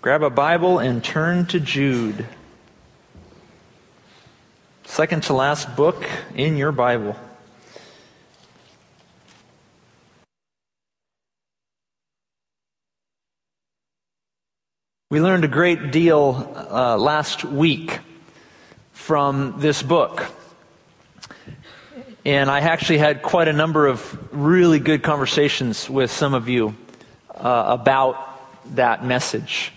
Grab a Bible and turn to Jude. Second to last book in your Bible. We learned a great deal uh, last week from this book. And I actually had quite a number of really good conversations with some of you uh, about that message.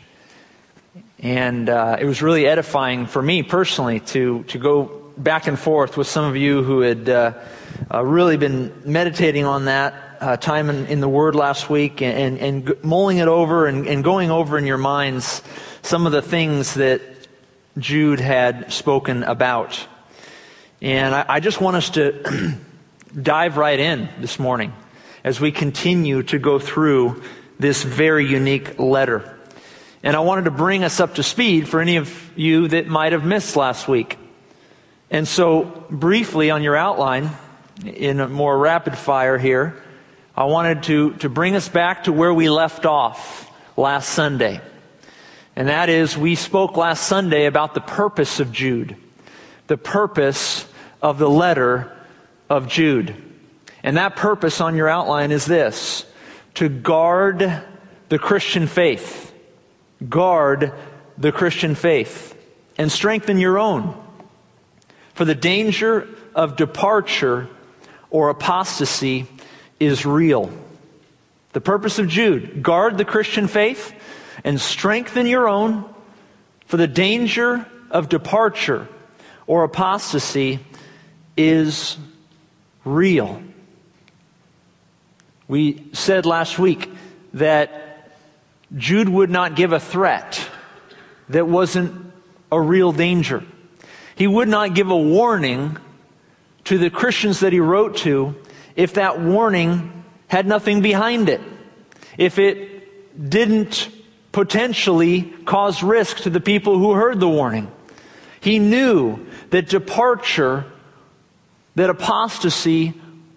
And uh, it was really edifying for me personally to, to go back and forth with some of you who had uh, uh, really been meditating on that uh, time in, in, the Word last week and, and, and mulling it over and, and, going over in your minds some of the things that Jude had spoken about. And I, I just want us to dive right in this morning as we continue to go through this very unique letter. And I wanted to bring us up to speed for any of you that might have missed last week. And so, briefly on your outline, in a more rapid fire here, I wanted to, to bring us back to where we left off last Sunday. And that is, we spoke last Sunday about the purpose of Jude, the purpose of the letter of Jude. And that purpose on your outline is this to guard the Christian faith Guard the Christian faith and strengthen your own. For the danger of departure or apostasy is real. The purpose of Jude guard the Christian faith and strengthen your own, for the danger of departure or apostasy is real. We said last week that Jude would not give a threat that wasn't a real danger. He would not give a warning to the Christians that he wrote to if that warning had nothing behind it. If it didn't potentially cause risk to the people who heard the warning. He knew that departure, that apostasy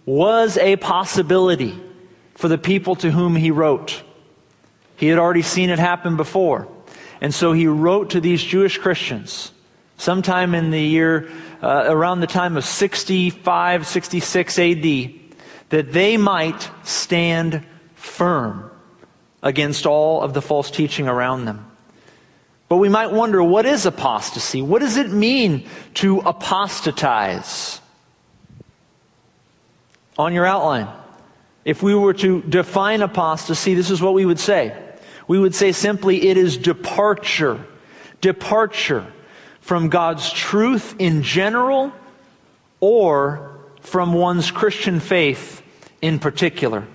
was a possibility for the people to whom he wrote. He had already seen it happen before. And so he wrote to these Jewish Christians sometime in the year uh, around the time of 65, 66 AD that they might stand firm against all of the false teaching around them. But we might wonder what is apostasy? What does it mean to apostatize? On your outline, if we were to define apostasy, this is what we would say we would say simply it is departure. Departure from God's truth in general or from one's Christian faith in particular.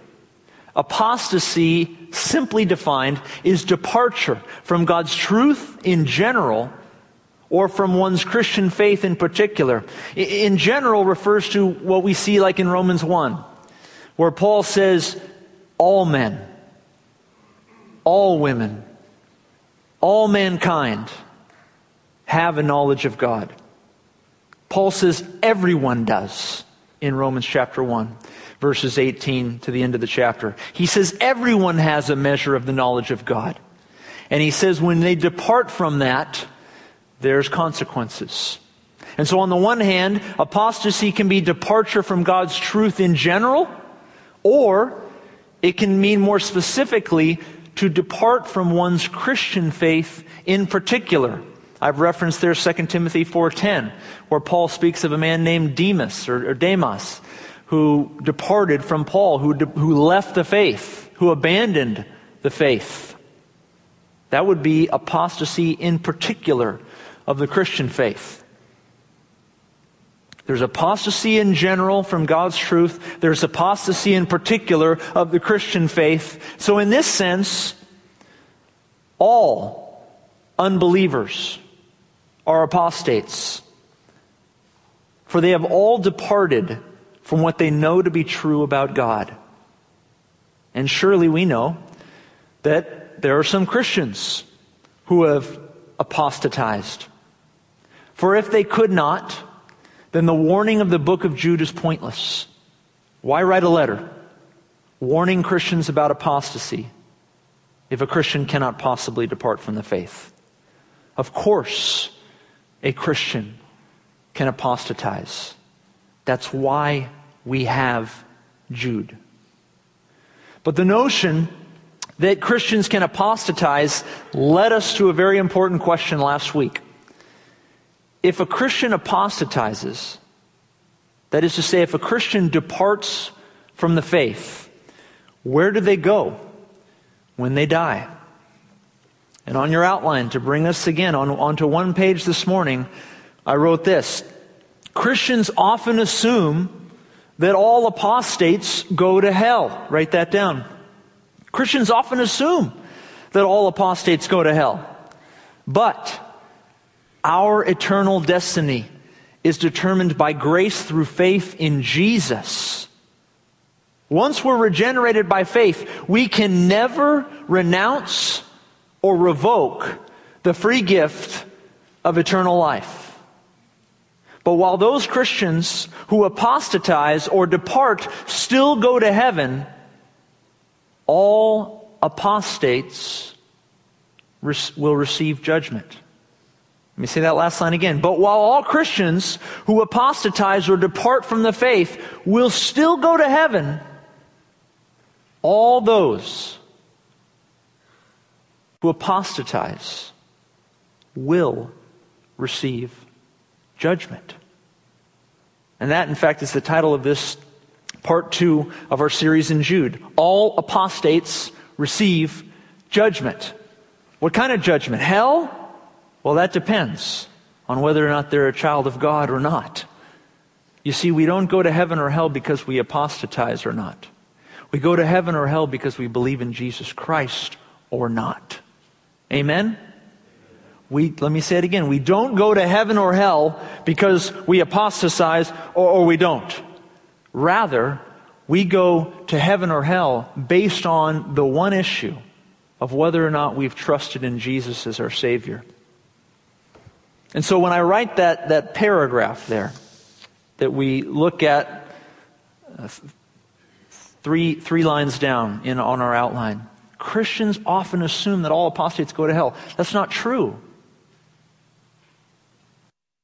Apostasy, simply defined, is departure from God's truth in general or from one's Christian faith in particular. In general refers to what we see like in Romans 1, where Paul says, all men all women, all mankind have a knowledge of God. Paul says everyone does in Romans chapter 1, verses 18 to the end of the chapter. He says everyone has a measure of the knowledge of God. And he says when they depart from that, there's consequences. And so, on the one hand, apostasy can be departure from God's truth in general, or it can mean more specifically to depart from one's Christian faith in particular. I've referenced there 2 Timothy 4.10, where Paul speaks of a man named Demas or, or Demas, who departed from Paul, who, de, who left the faith, who abandoned the faith. That would be apostasy in particular of the Christian faith. There's apostasy in general from God's truth. There's apostasy in particular of the Christian faith. So, in this sense, all unbelievers are apostates. For they have all departed from what they know to be true about God. And surely we know that there are some Christians who have apostatized. For if they could not, then the warning of the book of Jude is pointless. Why write a letter warning Christians about apostasy if a Christian cannot possibly depart from the faith? Of course, a Christian can apostatize. That's why we have Jude. But the notion that Christians can apostatize led us to a very important question last week. If a Christian apostatizes, that is to say, if a Christian departs from the faith, where do they go when they die? And on your outline, to bring us again on, onto one page this morning, I wrote this Christians often assume that all apostates go to hell. Write that down. Christians often assume that all apostates go to hell. But our eternal destiny is determined by grace through faith in Jesus. Once we're regenerated by faith, we can never renounce or revoke the free gift of eternal life. But while those Christians who apostatize or depart still go to heaven, all apostates will receive judgment. Let me say that last line again. But while all Christians who apostatize or depart from the faith will still go to heaven, all those who apostatize will receive judgment. And that, in fact, is the title of this part two of our series in Jude. All apostates receive judgment. What kind of judgment? Hell? Well, that depends on whether or not they're a child of God or not. You see, we don't go to heaven or hell because we apostatize or not. We go to heaven or hell because we believe in Jesus Christ or not. Amen? We, let me say it again. We don't go to heaven or hell because we apostatize or, or we don't. Rather, we go to heaven or hell based on the one issue of whether or not we've trusted in Jesus as our Savior. And so when I write that, that paragraph there, that we look at uh, three, three lines down in, on our outline, Christians often assume that all apostates go to hell. That's not true.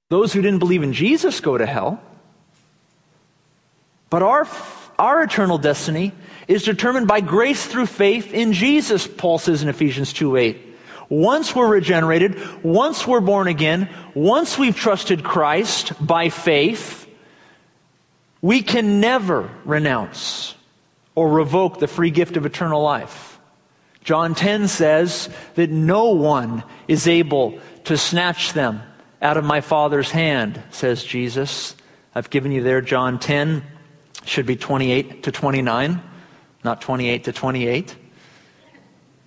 Those who didn't believe in Jesus go to hell. But our, our eternal destiny is determined by grace through faith in Jesus, Paul says in Ephesians 2 8. Once we're regenerated, once we're born again, once we've trusted Christ by faith, we can never renounce or revoke the free gift of eternal life. John 10 says that no one is able to snatch them out of my Father's hand, says Jesus. I've given you there John 10, should be 28 to 29, not 28 to 28.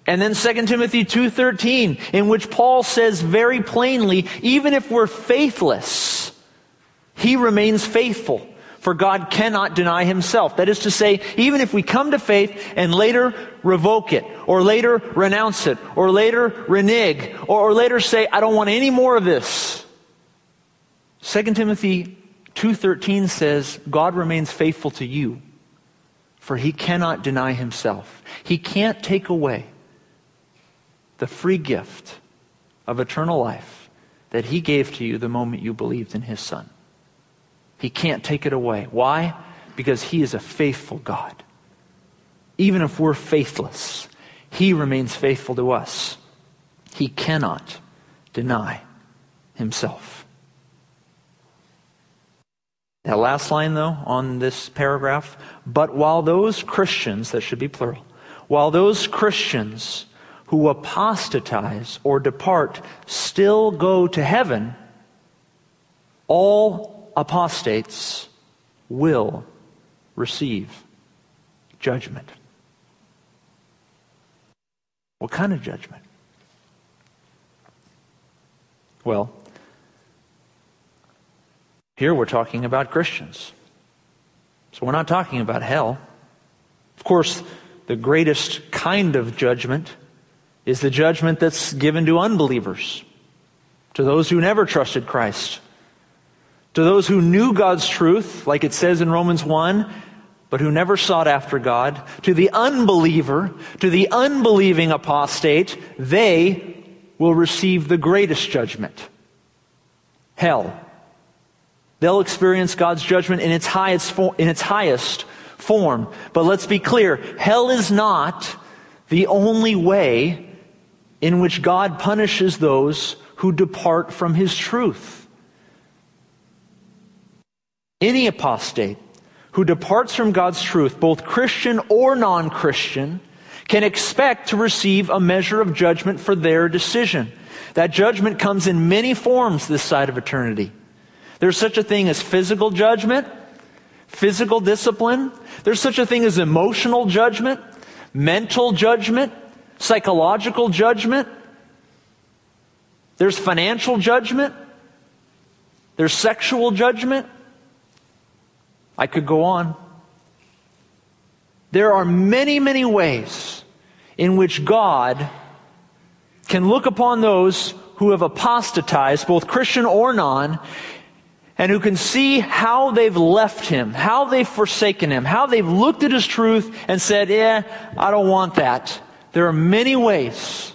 And then 2 Timothy 2:13 in which Paul says very plainly even if we're faithless he remains faithful for God cannot deny himself. That is to say, even if we come to faith and later revoke it, or later renounce it, or later renege, or, or later say, I don't want any more of this. 2 Timothy 2:13 says, God remains faithful to you, for he cannot deny himself. He can't take away the free gift of eternal life that he gave to you the moment you believed in his son. He can't take it away. Why? Because he is a faithful God. Even if we're faithless, he remains faithful to us. He cannot deny himself. That last line, though, on this paragraph, but while those Christians, that should be plural, while those Christians who apostatize or depart still go to heaven, all apostates will receive judgment. What kind of judgment? Well, here we're talking about Christians. So we're not talking about hell. Of course, the greatest kind of judgment is the judgment that's given to unbelievers, to those who never trusted Christ. To those who knew God's truth, like it says in Romans 1, but who never sought after God, to the unbeliever, to the unbelieving apostate, they will receive the greatest judgment hell. They'll experience God's judgment in its highest, in its highest form. But let's be clear hell is not the only way in which God punishes those who depart from his truth. Any apostate who departs from God's truth, both Christian or non Christian, can expect to receive a measure of judgment for their decision. That judgment comes in many forms this side of eternity. There's such a thing as physical judgment, physical discipline. There's such a thing as emotional judgment, mental judgment, psychological judgment. There's financial judgment. There's sexual judgment. I could go on. There are many, many ways in which God can look upon those who have apostatized, both Christian or non, and who can see how they've left him, how they've forsaken him, how they've looked at his truth and said, Yeah, I don't want that. There are many ways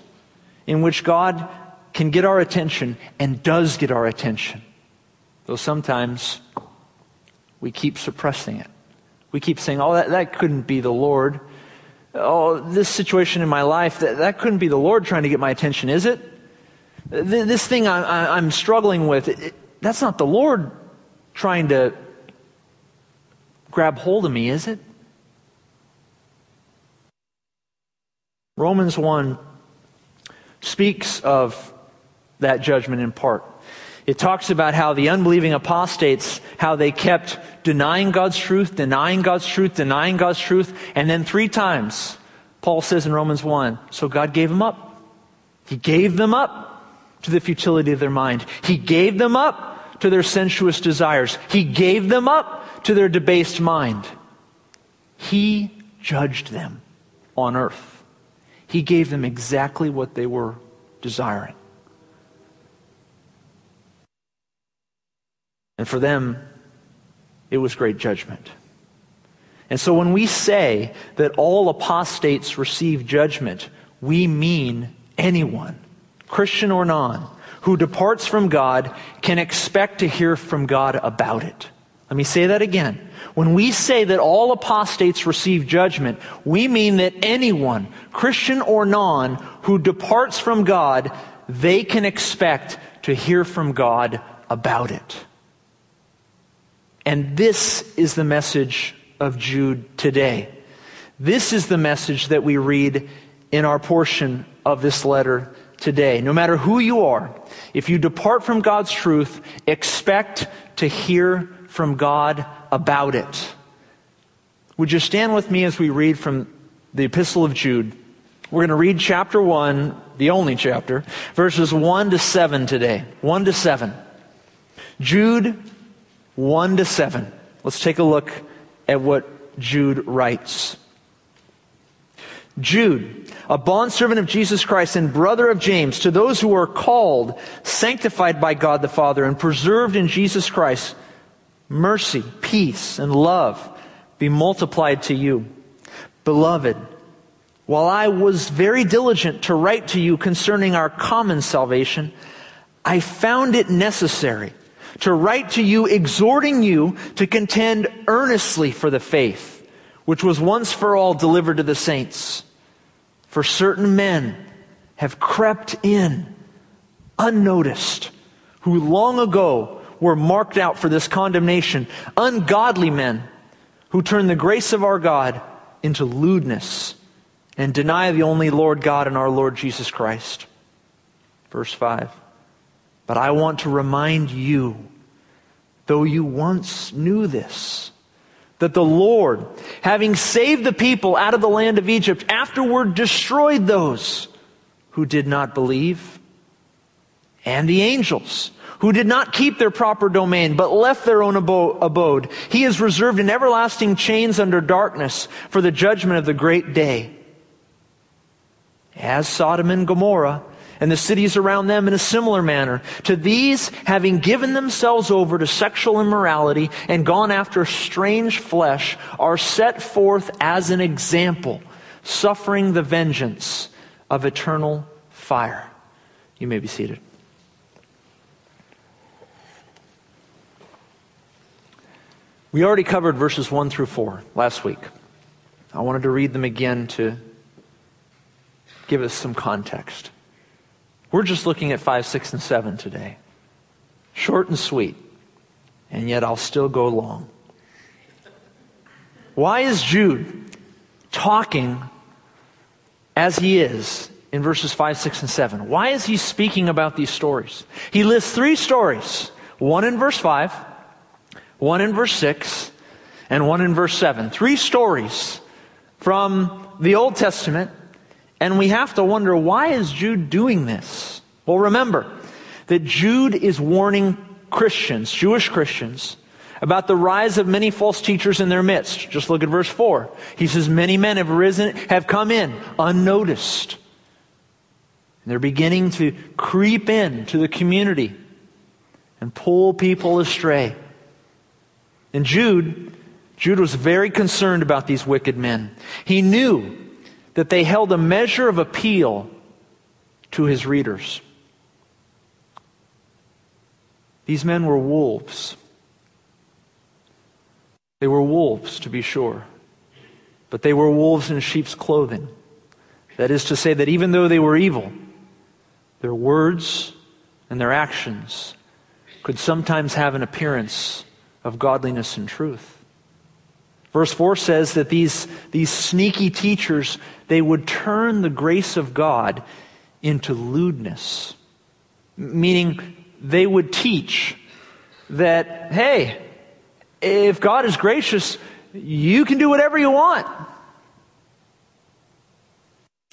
in which God can get our attention and does get our attention. Though sometimes we keep suppressing it. We keep saying, Oh, that, that couldn't be the Lord oh, this situation in my life, that, that couldn't be the Lord trying to get my attention, is it? This thing I, am struggling with, it, that's not the Lord trying to grab hold of me, is it? Romans 1 speaks of that judgment in part. It talks about how the unbelieving apostates, how they kept denying God's truth, denying God's truth, denying God's truth, and then three times, Paul says in Romans 1, so God gave them up. He gave them up to the futility of their mind. He gave them up to their sensuous desires. He gave them up to their debased mind. He judged them on earth. He gave them exactly what they were desiring. And for them, it was great judgment. And so when we say that all apostates receive judgment, we mean anyone, Christian or non, who departs from God can expect to hear from God about it. Let me say that again. When we say that all apostates receive judgment, we mean that anyone, Christian or non, who departs from God, they can expect to hear from God about it. And this is the message of Jude today. This is the message that we read in our portion of this letter today. No matter who you are, if you depart from God's truth, expect to hear from God about it. Would you stand with me as we read from the Epistle of Jude? We're going to read chapter 1, the only chapter, verses 1 to 7 today. 1 to 7. Jude 1 to 7. Let's take a look at what Jude writes. Jude, a bondservant of Jesus Christ and brother of James, to those who are called, sanctified by God the Father, and preserved in Jesus Christ, mercy, peace, and love be multiplied to you. Beloved, while I was very diligent to write to you concerning our common salvation, I found it necessary to write to you, exhorting you to contend earnestly for the faith, which was once for all delivered to the saints. For certain men have crept in unnoticed, who long ago were marked out for this condemnation, ungodly men who turn the grace of our God into lewdness and deny the only Lord God and our Lord Jesus Christ. Verse 5. But I want to remind you, though you once knew this, that the Lord, having saved the people out of the land of Egypt, afterward destroyed those who did not believe, and the angels who did not keep their proper domain, but left their own abode. He is reserved in everlasting chains under darkness for the judgment of the great day. As Sodom and Gomorrah, and the cities around them in a similar manner. To these, having given themselves over to sexual immorality and gone after strange flesh, are set forth as an example, suffering the vengeance of eternal fire. You may be seated. We already covered verses 1 through 4 last week. I wanted to read them again to give us some context. We're just looking at 5, 6, and 7 today. Short and sweet, and yet I'll still go long. Why is Jude talking as he is in verses 5, 6, and 7? Why is he speaking about these stories? He lists three stories one in verse 5, one in verse 6, and one in verse 7. Three stories from the Old Testament, and we have to wonder why is Jude doing this? Well, remember that Jude is warning Christians, Jewish Christians, about the rise of many false teachers in their midst. Just look at verse 4. He says, Many men have risen, have come in unnoticed. And they're beginning to creep in to the community and pull people astray. And Jude, Jude was very concerned about these wicked men. He knew that they held a measure of appeal to his readers. These men were wolves. They were wolves, to be sure, but they were wolves in sheep's clothing. That is to say, that even though they were evil, their words and their actions could sometimes have an appearance of godliness and truth. Verse 4 says that these, these sneaky teachers, they would turn the grace of God into lewdness. Meaning, they would teach that, hey, if God is gracious, you can do whatever you want.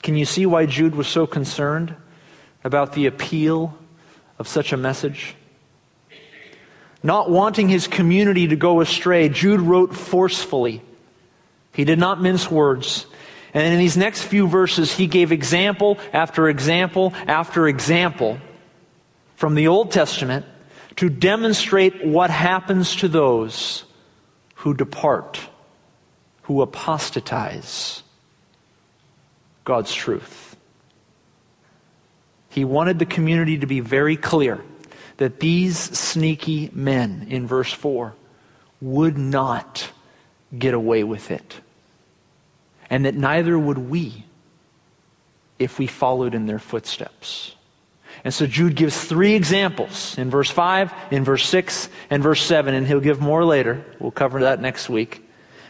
Can you see why Jude was so concerned about the appeal of such a message? Not wanting his community to go astray, Jude wrote forcefully. He did not mince words. And in these next few verses, he gave example after example after example from the Old Testament to demonstrate what happens to those who depart, who apostatize God's truth. He wanted the community to be very clear that these sneaky men in verse 4 would not get away with it. And that neither would we if we followed in their footsteps. And so Jude gives three examples in verse 5, in verse 6, and verse 7, and he'll give more later. We'll cover that next week.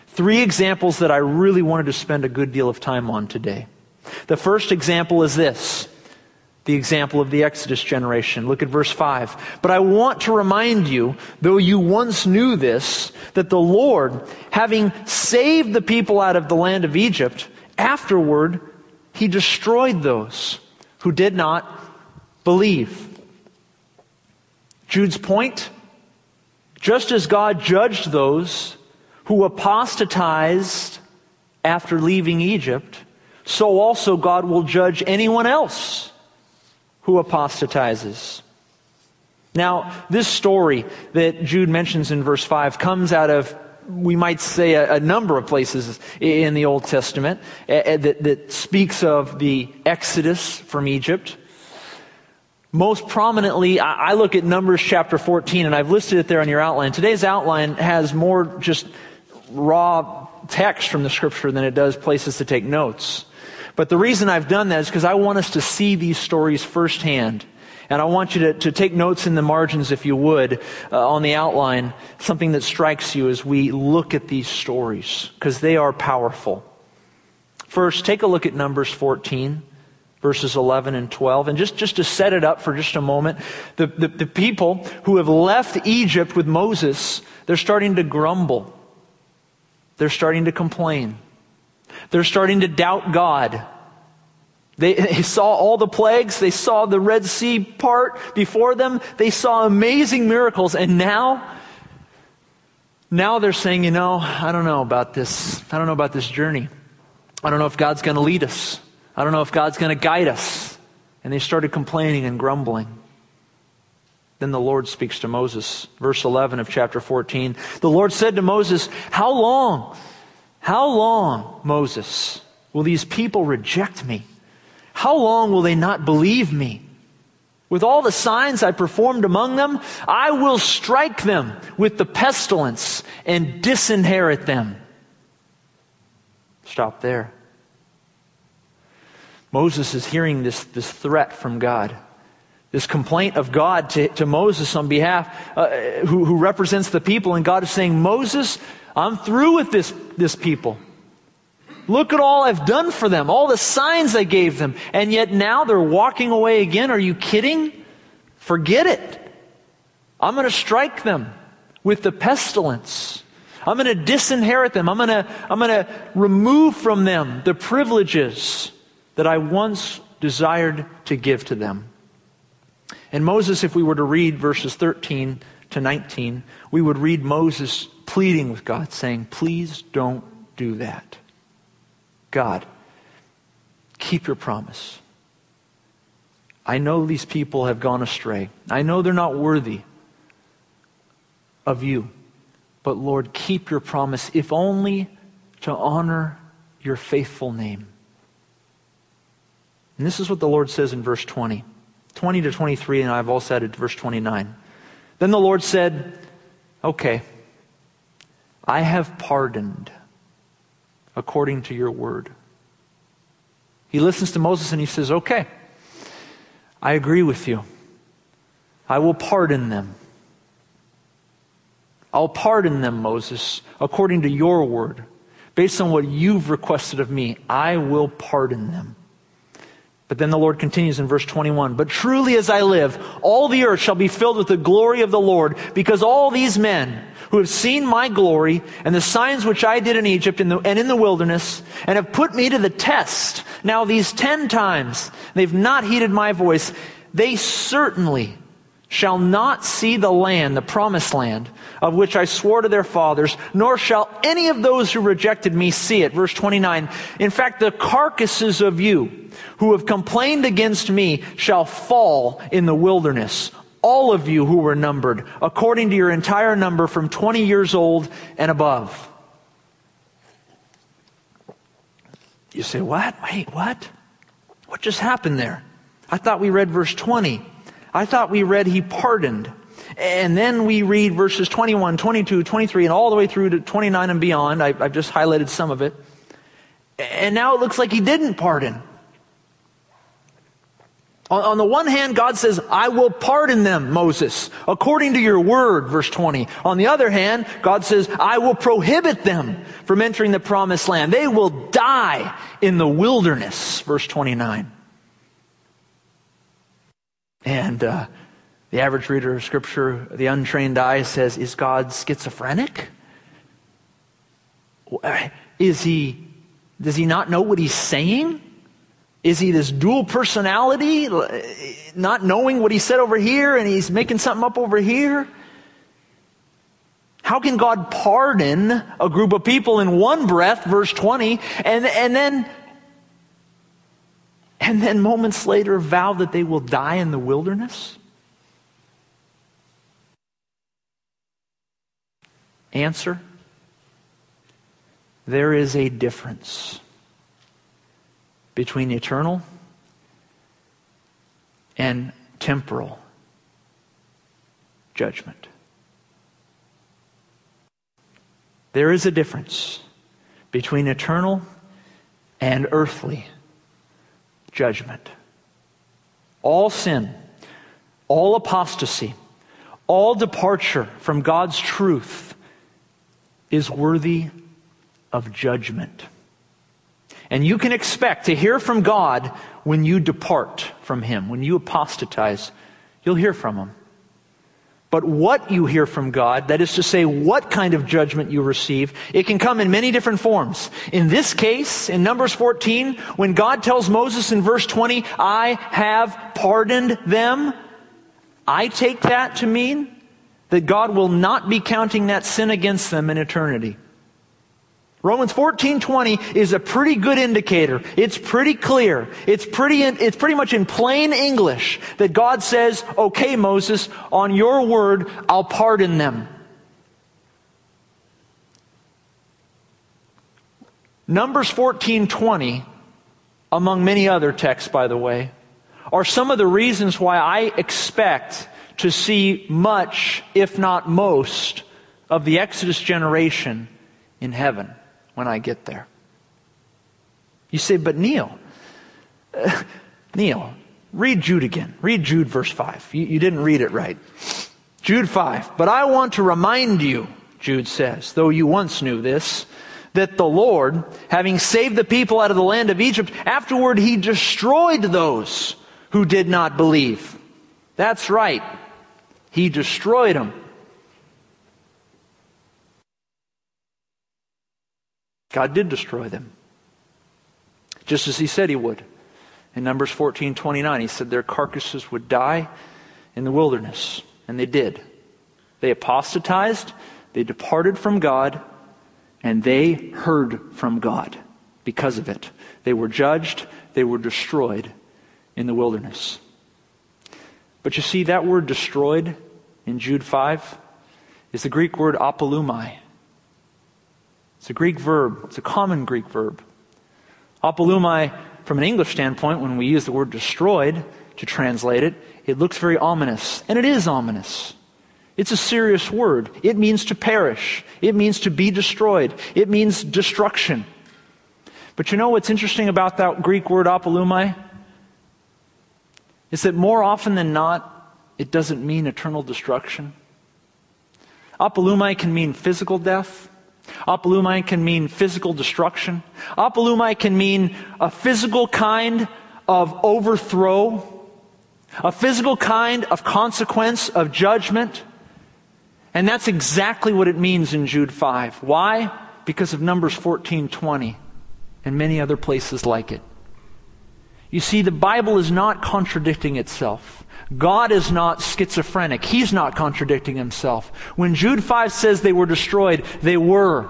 Three examples that I really wanted to spend a good deal of time on today. The first example is this the example of the Exodus generation. Look at verse 5. But I want to remind you, though you once knew this, that the Lord, having saved the people out of the land of Egypt, afterward, he destroyed those who did not believe. Jude's point just as God judged those who apostatized after leaving Egypt, so also God will judge anyone else who apostatizes. Now, this story that Jude mentions in verse 5 comes out of, we might say, a, a number of places in the Old Testament that, that speaks of the Exodus from Egypt. Most prominently, I look at Numbers chapter 14, and I've listed it there on your outline. Today's outline has more just raw text from the scripture than it does places to take notes. But the reason I've done that is because I want us to see these stories firsthand. And I want you to, to take notes in the margins, if you would, uh, on the outline, something that strikes you as we look at these stories, because they are powerful. First, take a look at Numbers 14, verses 11 and 12. And just, just to set it up for just a moment, the, the, the people who have left Egypt with Moses, they're starting to grumble. They're starting to complain. They're starting to doubt God. They, they, saw all the plagues. They saw the Red Sea part before them. They saw amazing miracles. And now, now they're saying, you know, I don't know about this. I don't know about this journey. I don't know if God's going to lead us. I don't know if God's going to guide us. And they started complaining and grumbling. Then the Lord speaks to Moses. Verse 11 of chapter 14. The Lord said to Moses, How long, how long, Moses, will these people reject me? How long will they not believe me? With all the signs I performed among them, I will strike them with the pestilence and disinherit them. Stop there. Moses is hearing this, this threat from God, this complaint of God to, to Moses on behalf, uh, who, who represents the people. And God is saying, Moses, I'm through with this, this people. Look at all I've done for them, all the signs I gave them, and yet now they're walking away again. Are you kidding? Forget it. I'm going to strike them with the pestilence. I'm going to disinherit them. I'm going to, I'm going to remove from them the privileges that I once desired to give to them. And Moses, if we were to read verses 13 to 19, we would read Moses pleading with God, saying, Please don't do that. God, keep your promise. I know these people have gone astray. I know they're not worthy of you. But Lord, keep your promise, if only to honor your faithful name. And this is what the Lord says in verse 20. 20 to 23, and I've also added verse 29. Then the Lord said, Okay, I have pardoned according to your word. He listens to Moses and he says, Okay, I agree with you. I will pardon them. I'll pardon them, Moses, according to your word. Based on what you've requested of me, I will pardon them. But then the Lord continues in verse 21 But truly as I live, all the earth shall be filled with the glory of the Lord, because all these men who have seen my glory and the signs which I did in Egypt and in the wilderness, and have put me to the test, now these ten times, they've not heeded my voice, they certainly shall not see the land, the promised land, of which I swore to their fathers, nor shall any of those who rejected me see it. Verse 29. In fact, the carcasses of you who have complained against me shall fall in the wilderness. All of you who were numbered, according to your entire number from 20 years old and above. You say, what? Wait, what? What just happened there? I thought we read verse 20. I thought we read he pardoned. And then we read verses 21, 22, 23, and all the way through to 29 and beyond. I, have just highlighted some of it. And now it looks like he didn't pardon. On, on the one hand, God says, I will pardon them, Moses, according to your word, verse 20. On the other hand, God says, I will prohibit them from entering the promised land. They will die in the wilderness, verse 29. And uh, the average reader of Scripture, the untrained eye says, Is God schizophrenic? Is he, does he not know what he's saying? Is he this dual personality, not knowing what he said over here and he's making something up over here? How can God pardon a group of people in one breath, verse 20, and, and then and then moments later vow that they will die in the wilderness? Answer There is a difference between eternal and temporal judgment. There is a difference between eternal and earthly judgment. All sin, all apostasy, all departure from God's truth is worthy of judgment. And you can expect to hear from God when you depart from Him, when you apostatize. You'll hear from Him. But what you hear from God, that is to say, what kind of judgment you receive, it can come in many different forms. In this case, in Numbers 14, when God tells Moses in verse 20, I have pardoned them, I take that to mean that God will not be counting that sin against them in eternity. Romans 14:20 is a pretty good indicator. It's pretty clear. It's pretty it's pretty much in plain English that God says, "Okay, Moses, on your word, I'll pardon them." Numbers 14:20 among many other texts by the way are some of the reasons why I expect to see much if not most of the Exodus generation in heaven when I get there. You say, but Neil, uh, Neil, read Jude again. Read Jude verse 5. You, you didn't read it right. Jude 5. But I want to remind you, Jude says, though you once knew this, that the Lord, having saved the people out of the land of Egypt, afterward he destroyed those who did not believe. That's right. He destroyed them. God did destroy them. Just as he said he would. In Numbers 14 29, he said their carcasses would die in the wilderness. And they did. They apostatized, they departed from God, and they heard from God because of it. They were judged, they were destroyed in the wilderness. But you see, that word destroyed in Jude 5 is the Greek word apolumai. It's a Greek verb, it's a common Greek verb. Apolumai, from an English standpoint, when we use the word destroyed to translate it, it looks very ominous. And it is ominous. It's a serious word. It means to perish. It means to be destroyed. It means destruction. But you know what's interesting about that Greek word apolumai? Is that more often than not, it doesn't mean eternal destruction. Apolumai can mean physical death. Apolumai can mean physical destruction. Apolumai can mean a physical kind of overthrow, a physical kind of consequence of judgment. And that's exactly what it means in Jude 5. Why? Because of Numbers 14:20 and many other places like it. You see, the Bible is not contradicting itself. God is not schizophrenic. He's not contradicting himself. When Jude 5 says they were destroyed, they were.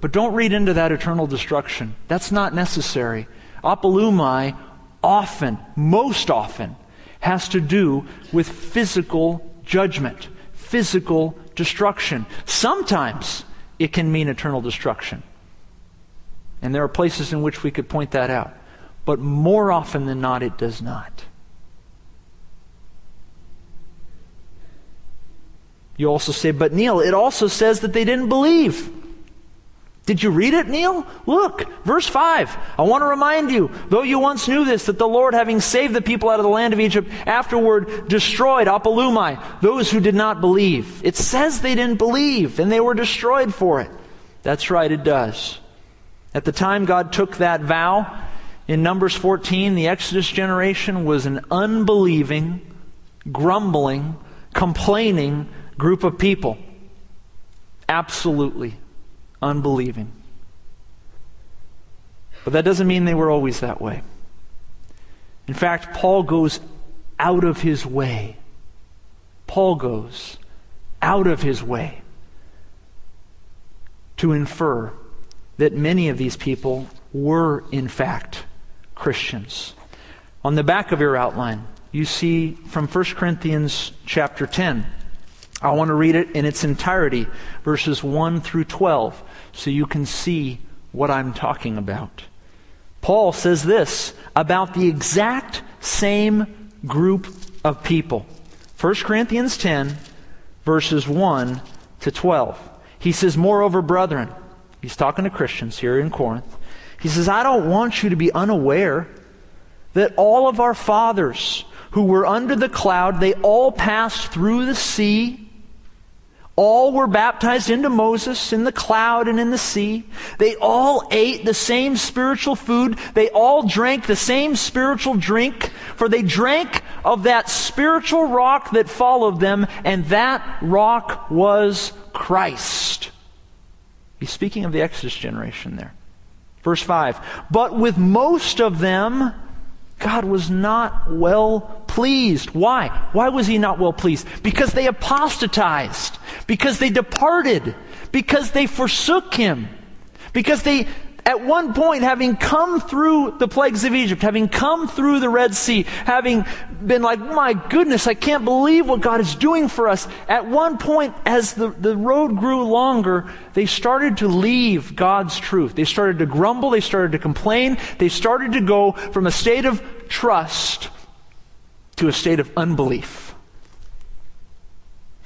But don't read into that eternal destruction. That's not necessary. Apolumai often, most often, has to do with physical judgment, physical destruction. Sometimes it can mean eternal destruction. And there are places in which we could point that out. But more often than not, it does not. You also say, but Neil, it also says that they didn't believe. Did you read it, Neil? Look, verse 5. I want to remind you, though you once knew this, that the Lord, having saved the people out of the land of Egypt, afterward destroyed Apolumai, those who did not believe. It says they didn't believe, and they were destroyed for it. That's right, it does. At the time God took that vow, in Numbers 14, the Exodus generation was an unbelieving, grumbling, complaining group of people. Absolutely unbelieving. But that doesn't mean they were always that way. In fact, Paul goes out of his way. Paul goes out of his way to infer that many of these people were, in fact, Christians. On the back of your outline, you see from 1 Corinthians chapter 10. I want to read it in its entirety, verses 1 through 12 so you can see what I'm talking about. Paul says this about the exact same group of people. 1 Corinthians 10, verses 1 to 12. He says, Moreover, brethren, he's talking to Christians here in Corinth. He says, I don't want you to be unaware that all of our fathers who were under the cloud, they all passed through the sea all were baptized into Moses in the cloud and in the sea. They all ate the same spiritual food. They all drank the same spiritual drink, for they drank of that spiritual rock that followed them, and that rock was Christ. He's speaking of the Exodus generation there. Verse 5 But with most of them, God was not well pleased. Why? Why was he not well pleased? Because they apostatized, because they departed, because they forsook him, Because they, at one point, having come through the plagues of Egypt, having come through the Red Sea, having been like, my goodness, I can't believe what God is doing for us. At one point, as the, the road grew longer, they started to leave God's truth. They started to grumble, they started to complain, they started to go from a state of trust to a state of unbelief.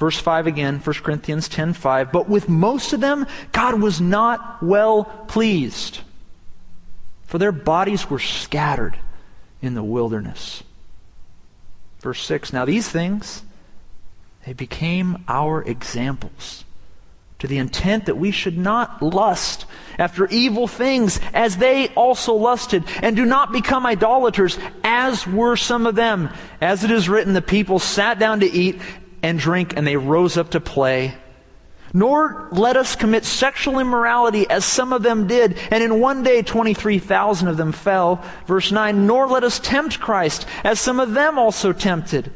Verse 5 again, 1 Corinthians 10:5, but with most of them God was not well pleased. For their bodies were scattered in the wilderness. Verse 6, now these things they became our examples to the intent that we should not lust after evil things as they also lusted, and do not become idolaters as were some of them. As it is written, the people sat down to eat and drink, and they rose up to play. Nor let us commit sexual immorality as some of them did, and in one day 23,000 of them fell. Verse 9, nor let us tempt Christ as some of them also tempted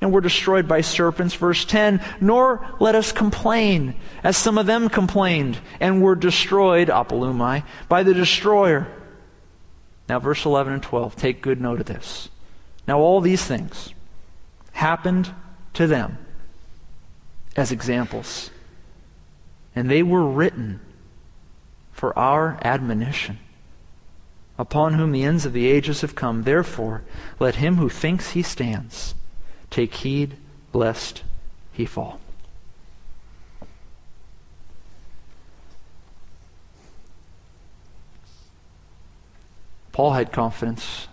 and were destroyed by serpents. Verse 10, nor let us complain as some of them complained and were destroyed, apolumai, by the destroyer. Now, verse 11 and 12, take good note of this. Now, all these things happened to them as examples. And they were written for our admonition, upon whom the ends of the ages have come. Therefore, let him who thinks he stands take heed lest he fall. Paul had confidence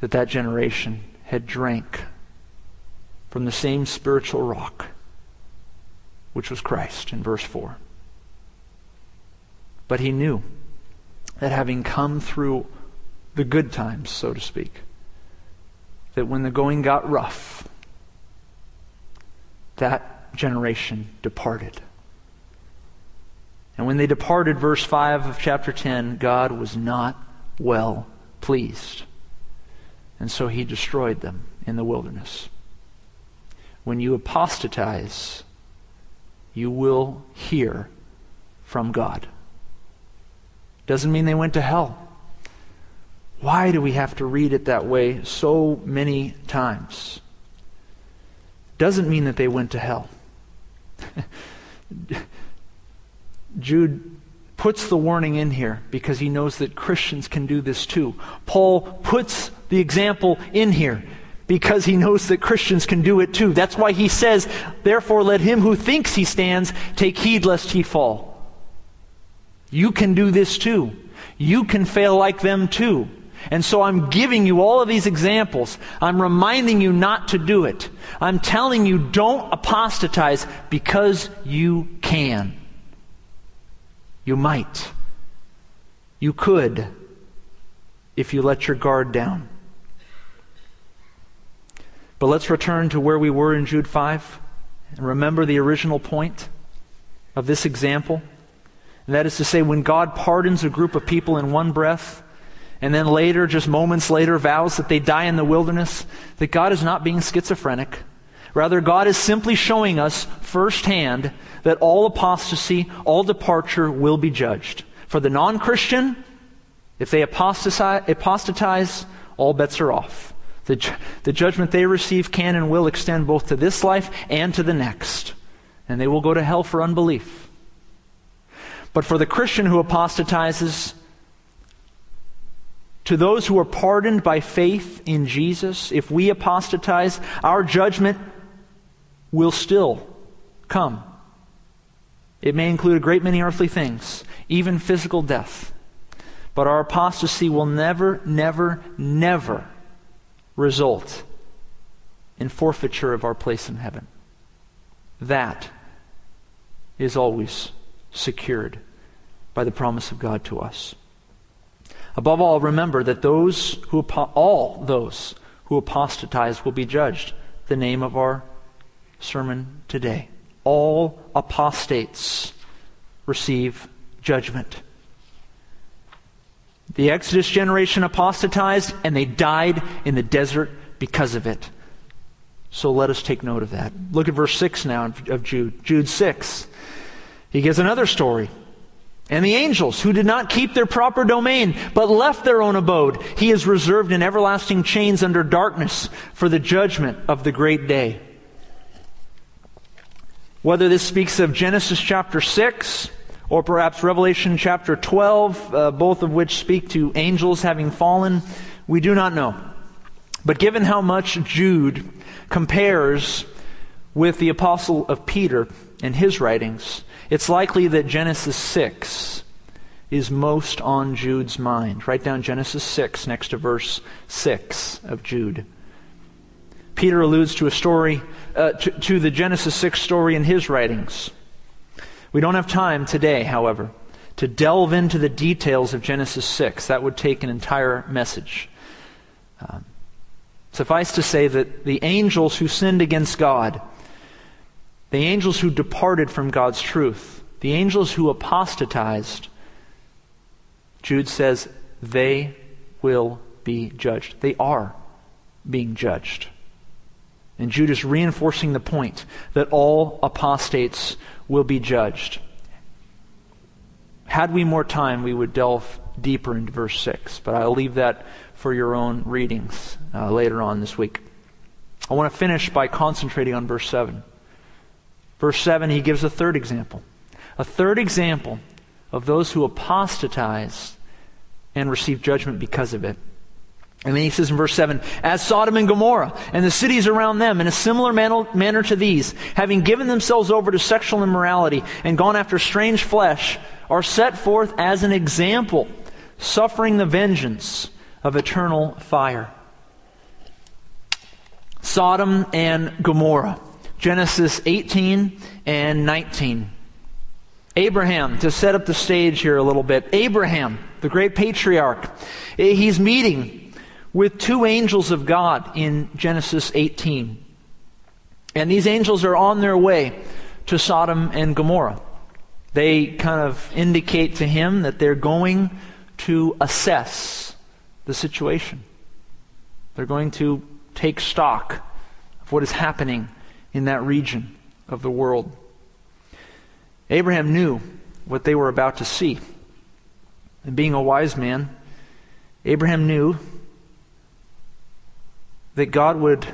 that that generation had drank from the same spiritual rock which was Christ in verse 4. But he knew that having come through the good times, so to speak, that when the going got rough, that generation departed. And when they departed, verse 5 of chapter 10, God was not well pleased. And so he destroyed them in the wilderness. When you apostatize, you will hear from God. Doesn't mean they went to hell. Why do we have to read it that way so many times? Doesn't mean that they went to hell. Jude puts the warning in here because he knows that Christians can do this too. Paul puts the example in here because he knows that Christians can do it too. That's why he says, Therefore, let him who thinks he stands take heed lest he fall. You can do this too. You can fail like them too. And so I'm giving you all of these examples. I'm reminding you not to do it. I'm telling you don't apostatize because you can. You might. You could if you let your guard down. But let's return to where we were in Jude 5 and remember the original point of this example. And that is to say, when God pardons a group of people in one breath, and then later, just moments later, vows that they die in the wilderness, that God is not being schizophrenic. Rather, God is simply showing us firsthand that all apostasy, all departure will be judged. For the non Christian, if they apostatize, apostatize, all bets are off. The, the judgment they receive can and will extend both to this life and to the next. And they will go to hell for unbelief. But for the Christian who apostatizes, to those who are pardoned by faith in Jesus, if we apostatize, our judgment will still come. It may include a great many earthly things, even physical death. But our apostasy will never, never, never result in forfeiture of our place in heaven. That is always secured by the promise of God to us. Above all, remember that those who all those who apostatize will be judged. The name of our sermon today. All apostates receive judgment. The Exodus generation apostatized and they died in the desert because of it. So let us take note of that. Look at verse 6 now of Jude. Jude 6. He gives another story And the angels who did not keep their proper domain, but left their own abode, he is reserved in everlasting chains under darkness for the judgment of the great day. Whether this speaks of Genesis chapter 6 or perhaps Revelation chapter 12, uh, both of which speak to angels having fallen, we do not know. But given how much Jude compares with the apostle of Peter in his writings, it's likely that Genesis 6 is most on Jude's mind. Write down Genesis 6 next to verse 6 of Jude. Peter alludes to a story, uh, to, to the Genesis 6 story in his writings. We don't have time today, however, to delve into the details of Genesis 6. That would take an entire message. Um, suffice to say that the angels who sinned against God, the angels who departed from God's truth, the angels who apostatized, Jude says they will be judged. They are being judged. And Jude is reinforcing the point that all apostates will be judged. Had we more time, we would delve deeper into verse 6, but I'll leave that for your own readings uh, later on this week. I want to finish by concentrating on verse 7. Verse 7, he gives a third example. A third example of those who apostatize and receive judgment because of it. And then he says in verse 7 As Sodom and Gomorrah and the cities around them, in a similar manner to these, having given themselves over to sexual immorality and gone after strange flesh, are set forth as an example, suffering the vengeance of eternal fire. Sodom and Gomorrah, Genesis 18 and 19. Abraham, to set up the stage here a little bit, Abraham, the great patriarch, eh, he's meeting with two angels of God in Genesis 18. And these angels are on their way to Sodom and Gomorrah. They kind of indicate to him that they're going to assess the situation. They're going to take stock of what is happening in that region of the world. Abraham knew what they were about to see. And being a wise man, Abraham knew that God would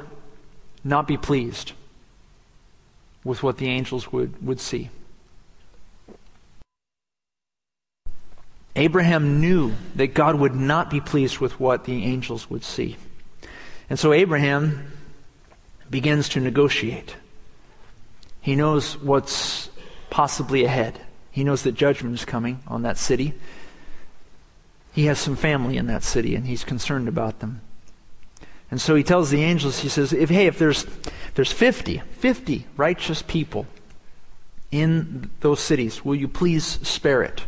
not be pleased with what the angels would, would see. Abraham knew that God would not be pleased with what the angels would see. And so Abraham begins to negotiate. He knows what's possibly ahead. He knows that judgment is coming on that city. He has some family in that city, and he's concerned about them. And so he tells the angels, he says, if, hey, if there's, there's 50, 50 righteous people in those cities, will you please spare it?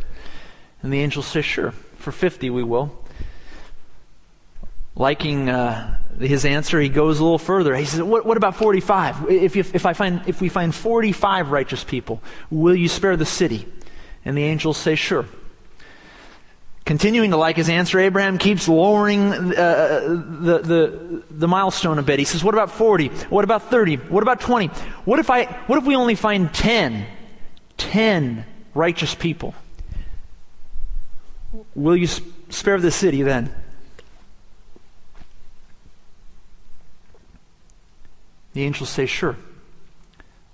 And the angels say, sure, for 50 we will. Liking uh, his answer, he goes a little further. He says, what, what about 45? If, if, if, I find, if we find 45 righteous people, will you spare the city? And the angels say, sure. Continuing to like his answer, Abraham keeps lowering uh, the, the, the milestone a bit. He says, What about 40? What about 30? What about 20? What if, I, what if we only find 10? 10 righteous people. Will you spare the city then? The angels say, Sure,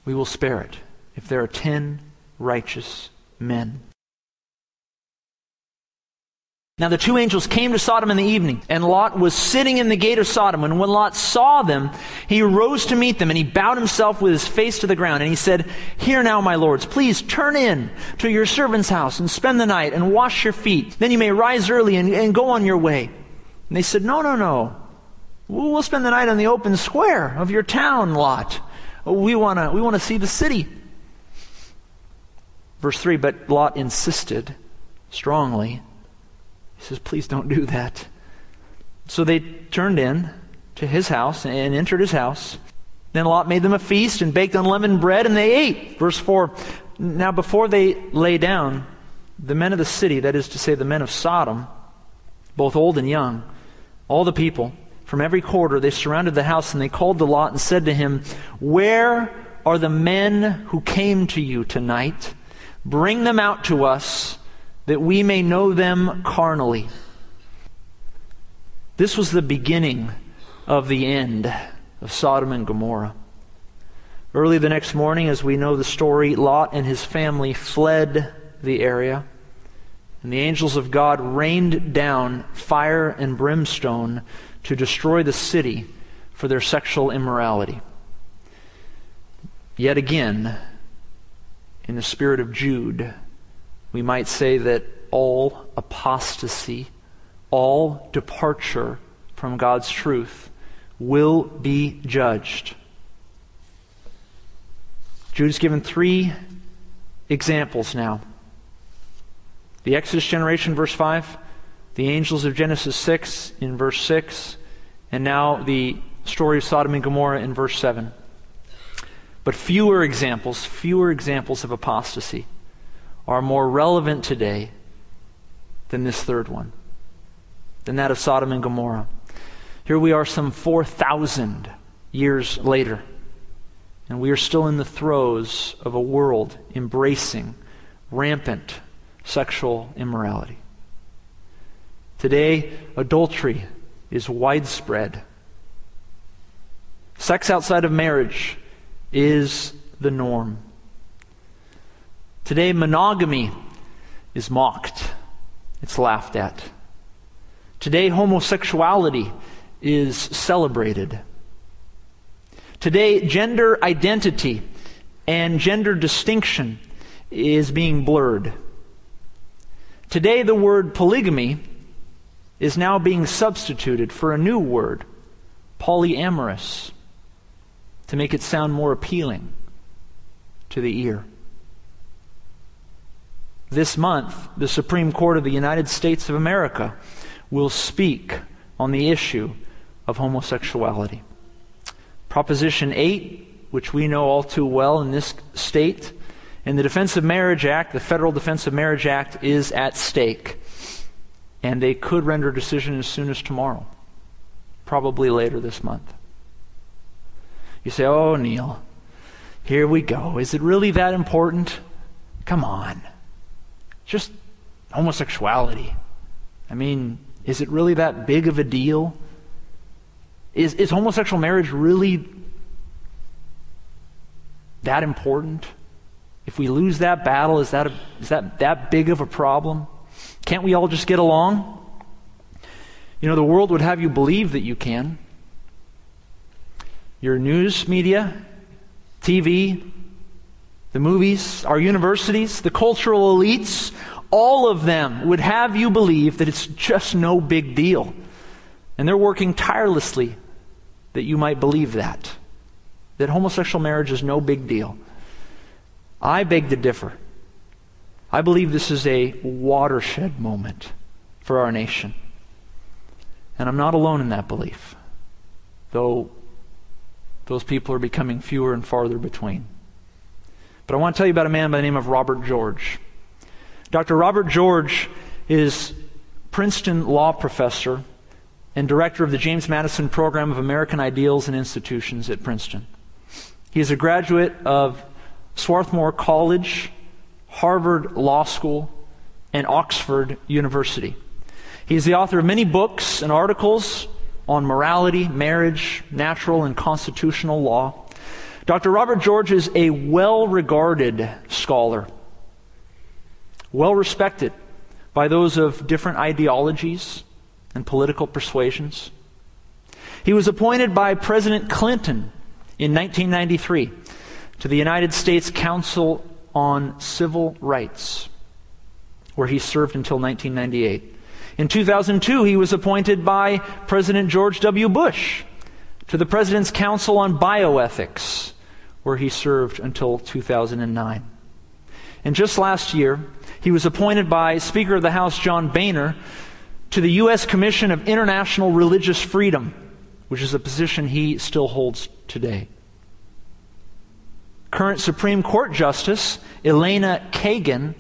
we will spare it if there are 10 righteous men. Now the two angels came to Sodom in the evening, and Lot was sitting in the gate of Sodom. And when Lot saw them, he rose to meet them, and he bowed himself with his face to the ground. And he said, Hear now, my lords, please turn in to your servant's house and spend the night and wash your feet. Then you may rise early and, and go on your way. And they said, No, no, no. We'll spend the night on the open square of your town, Lot. We want to we wanna see the city. Verse 3 But Lot insisted strongly he says, Please don't do that. So they turned in to his house and entered his house. Then Lot made them a feast and baked unleavened bread, and they ate. Verse 4 Now, before they lay down, the men of the city, that is to say, the men of Sodom, both old and young, all the people, from every quarter, they surrounded the house and they called to Lot and said to him, Where are the men who came to you tonight? Bring them out to us that we may know them carnally. This was the beginning of the end of Sodom and Gomorrah. Early the next morning, as we know the story, Lot and his family fled the area, and the angels of God rained down fire and brimstone to destroy the city for their sexual immorality. Yet again, in the spirit of Jude, we might say that all apostasy all departure from God's truth will be judged. Jude is given three examples now the Exodus generation, verse 5, the angels of Genesis 6 in verse 6, and now the story of Sodom and Gomorrah in verse 7. But fewer examples, fewer examples of apostasy are more relevant today than this third one than that of Sodom and Gomorrah. Here we are some 4,000 years later, and we are still in the throes of a world embracing rampant sexual immorality. Today, adultery is widespread. Sex outside of marriage is the norm. Today, monogamy is mocked, it's laughed at. Today, homosexuality is celebrated. Today, gender identity and gender distinction is being blurred. Today, the word polygamy is now being substituted for a new word, polyamorous, to make it sound more appealing to the ear. This month, the Supreme Court of the United States of America will speak on the issue of homosexuality. Proposition 8, which we know all too well in this state, and the Defense of Marriage Act, the Federal Defense of Marriage Act is at stake. And they could render a decision as soon as tomorrow, probably later this month. You say, oh, Neil, here we go. Is it really that important? Come on. Just homosexuality. I mean, is it really that big of a deal? Is, is homosexual marriage really that important? If we lose that battle, is that, a, is that that big of a problem? Can't we all just get along? You know, the world would have you believe that you can. Your news media, TV, the movies, our universities, the cultural elites all of them would have you believe that it's just no big deal. And they're working tirelessly that you might believe that. That homosexual marriage is no big deal. I beg to differ. I believe this is a watershed moment for our nation. And I'm not alone in that belief, though those people are becoming fewer and farther between. But I want to tell you about a man by the name of Robert George. Dr. Robert George is Princeton law professor and director of the James Madison Program of American Ideals and Institutions at Princeton. He is a graduate of Swarthmore College, Harvard Law School, and Oxford University. He is the author of many books and articles on morality, marriage, natural and constitutional law. Dr. Robert George is a well regarded scholar well respected by those of different ideologies and political persuasions. He was appointed by President Clinton in 1993 to the United States Council on Civil Rights, where he served until 1998. In 2002, he was appointed by President George W. Bush to the President's Council on Bioethics, where he served until 2009. And just last year, he was appointed by Speaker of the House John Boehner to the U.S. Commission of International Religious Freedom, which is a position he still holds today. Current Supreme Court Justice Elena Kagan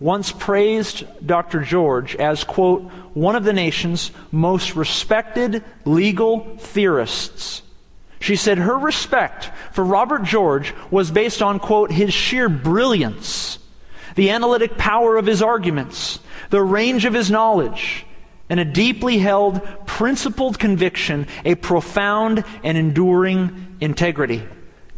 once praised Dr. George as, quote, one of the nation's most respected legal theorists. She said her respect for Robert George was based on, quote, his sheer brilliance the analytic power of his arguments, the range of his knowledge, and a deeply held, principled conviction, a profound and enduring integrity.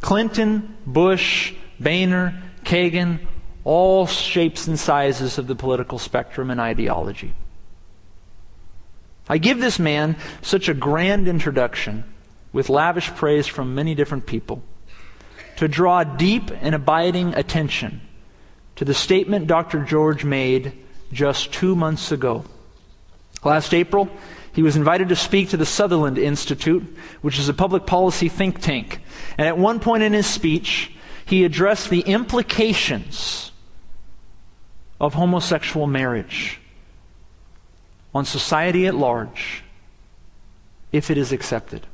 Clinton, Bush, Boehner, Kagan, all shapes and sizes of the political spectrum and ideology. I give this man such a grand introduction with lavish praise from many different people to draw deep and abiding attention to the statement Dr. George made just two months ago. Last April, he was invited to speak to the Sutherland Institute, which is a public policy think tank. And at one point in his speech, he addressed the implications of homosexual marriage on society at large if it is accepted.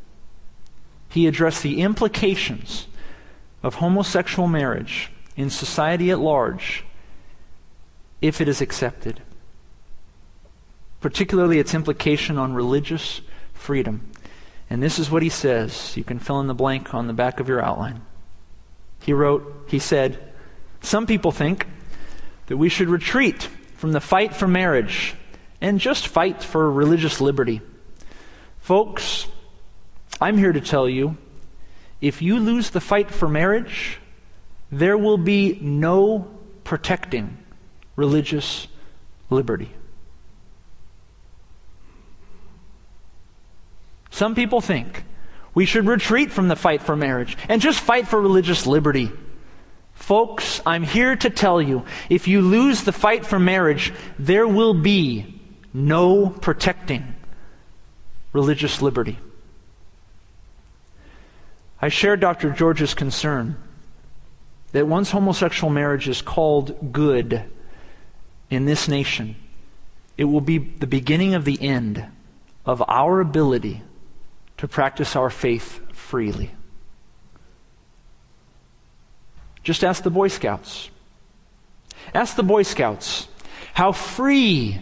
He addressed the implications of homosexual marriage in society at large if it is accepted, particularly its implication on religious freedom. And this is what he says. You can fill in the blank on the back of your outline. He wrote, he said, Some people think that we should retreat from the fight for marriage and just fight for religious liberty. Folks, I'm here to tell you if you lose the fight for marriage, there will be no protecting religious liberty. Some people think we should retreat from the fight for marriage and just fight for religious liberty. Folks, I'm here to tell you if you lose the fight for marriage, there will be no protecting religious liberty. I share Dr. George's concern that once homosexual marriage is called good in this nation, it will be the beginning of the end of our ability to practice our faith freely. Just ask the Boy Scouts. Ask the Boy Scouts how free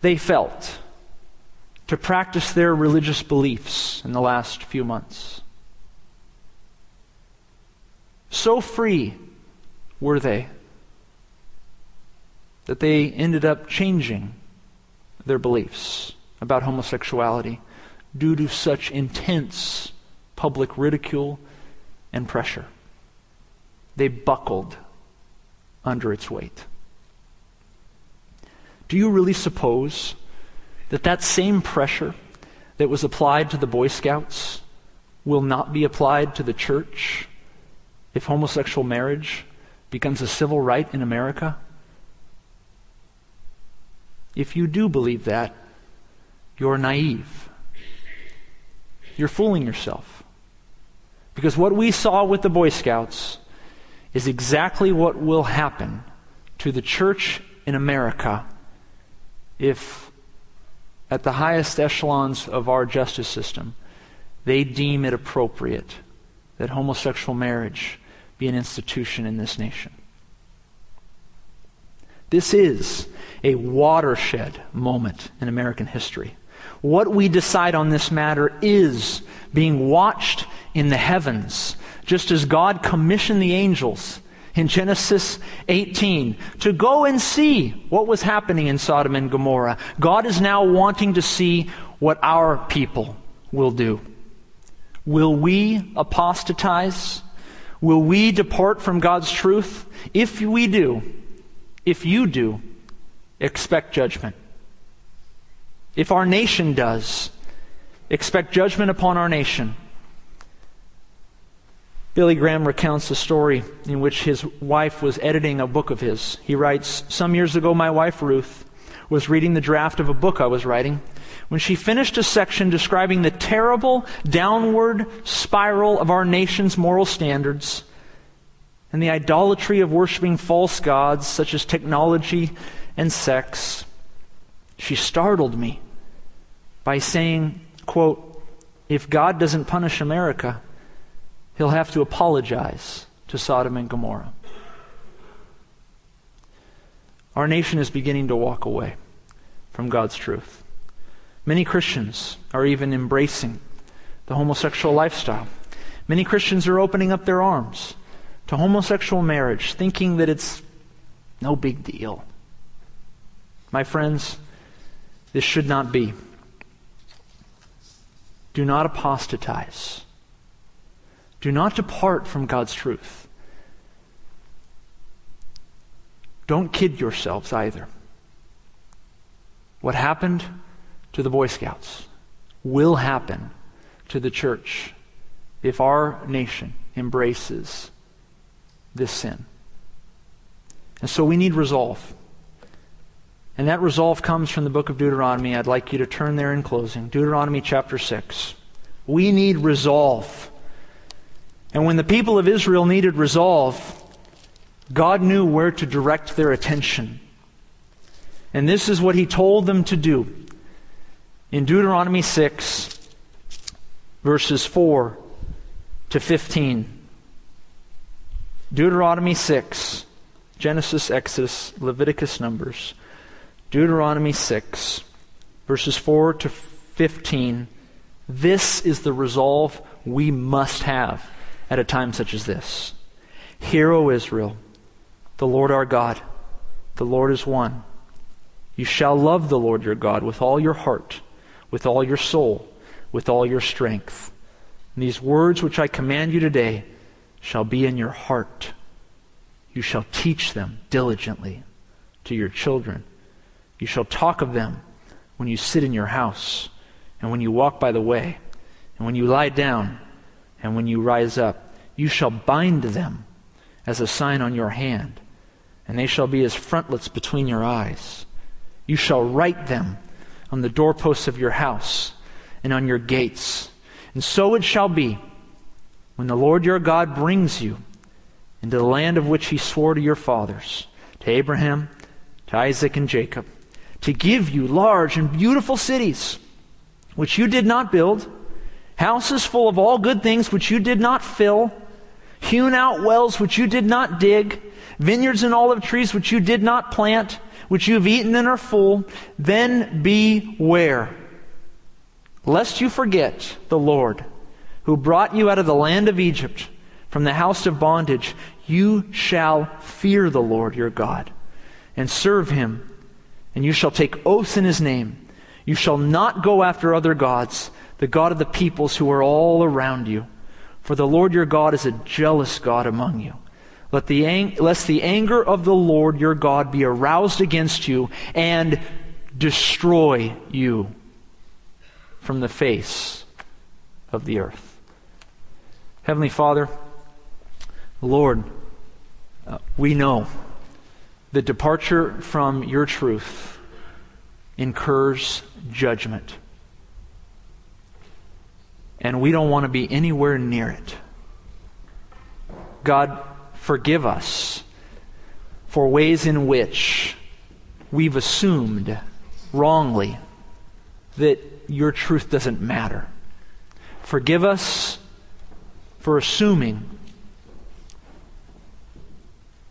they felt to practice their religious beliefs in the last few months. So free were they that they ended up changing their beliefs about homosexuality due to such intense public ridicule and pressure. They buckled under its weight. Do you really suppose that that same pressure that was applied to the Boy Scouts will not be applied to the church if homosexual marriage becomes a civil right in America? If you do believe that, you're naive. You're fooling yourself. Because what we saw with the Boy Scouts is exactly what will happen to the church in America if, at the highest echelons of our justice system, they deem it appropriate that homosexual marriage be an institution in this nation. This is a watershed moment in American history. What we decide on this matter is being watched in the heavens, just as God commissioned the angels in Genesis 18 to go and see what was happening in Sodom and Gomorrah. God is now wanting to see what our people will do. Will we apostatize? Will we depart from God's truth? If we do, if you do, expect judgment. If our nation does, expect judgment upon our nation. Billy Graham recounts a story in which his wife was editing a book of his. He writes Some years ago, my wife Ruth was reading the draft of a book I was writing. When she finished a section describing the terrible downward spiral of our nation's moral standards and the idolatry of worshiping false gods such as technology and sex, she startled me by saying, quote, if God doesn't punish America, he'll have to apologize to Sodom and Gomorrah. Our nation is beginning to walk away from God's truth. Many Christians are even embracing the homosexual lifestyle. Many Christians are opening up their arms to homosexual marriage, thinking that it's No big deal. My friends, this should not be. Do not apostatize. Do not depart from God's truth. Don't kid yourselves either. What happened to the Boy Scouts will happen to the church if our nation embraces this sin. And so we need resolve. And that resolve comes from the book of Deuteronomy. I'd like you to turn there in closing. Deuteronomy chapter 6. We need resolve. And when the people of Israel needed resolve, God knew where to direct their attention. And this is what he told them to do. In Deuteronomy 6, verses 4 to 15. Deuteronomy 6, Genesis, Exodus, Leviticus, Numbers. Deuteronomy 6, verses 4 to 15. This is the resolve we must have at a time such as this. Hear, O Israel, the Lord our God, the Lord is one. You shall love the Lord your God with all your heart, with all your soul, with all your strength. And these words which I command you today shall be in your heart. You shall teach them diligently to your children. You shall talk of them when you sit in your house, and when you walk by the way, and when you lie down, and when you rise up. You shall bind them as a sign on your hand, and they shall be as frontlets between your eyes. You shall write them on the doorposts of your house and on your gates. And so it shall be when the Lord your God brings you into the land of which he swore to your fathers, to Abraham, to Isaac, and Jacob, to give you large and beautiful cities, which you did not build, houses full of all good things which you did not fill, hewn out wells which you did not dig, vineyards and olive trees which you did not plant, which you have eaten and are full, then beware lest you forget the Lord, who brought you out of the land of Egypt, from the house of bondage. You shall fear the Lord your God, and serve him, and you shall take oaths in his name. You shall not go after other gods, the God of the peoples who are all around you. For the Lord your God is a jealous God among you. Let the ang- lest the anger of the Lord your God be aroused against you and destroy you from the face of the earth. Heavenly Father, Lord, uh, we know that departure from your truth incurs judgment. And we don't want to be anywhere near it. God, forgive us for ways in which we've assumed wrongly that your truth doesn't matter. Forgive us for assuming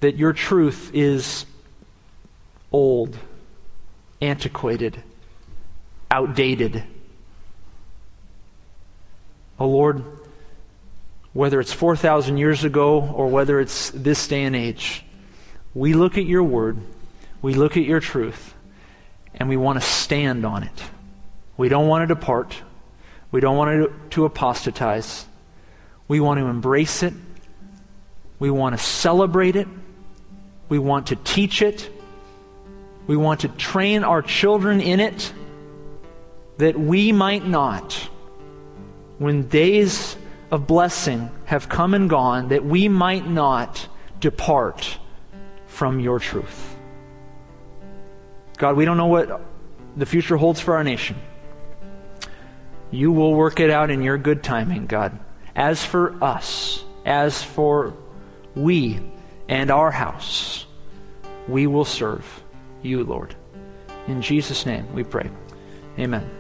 that your truth is old, antiquated, outdated. Oh Lord, whether it's 4,000 years ago or whether it's this day and age, we look at your word, we look at your truth, and we want to stand on it. We don't want to depart. We don't want to, apostatize. We want to embrace it. We want to celebrate it. We want to teach it. We want to train our children in it that we might not, when days of blessing have come and gone, that we might not depart from your truth. God, we don't know what the future holds for our nation. You will work it out in your good timing, God. As for us, as for we and our house, we will serve you, Lord. In Jesus' name we pray. Amen.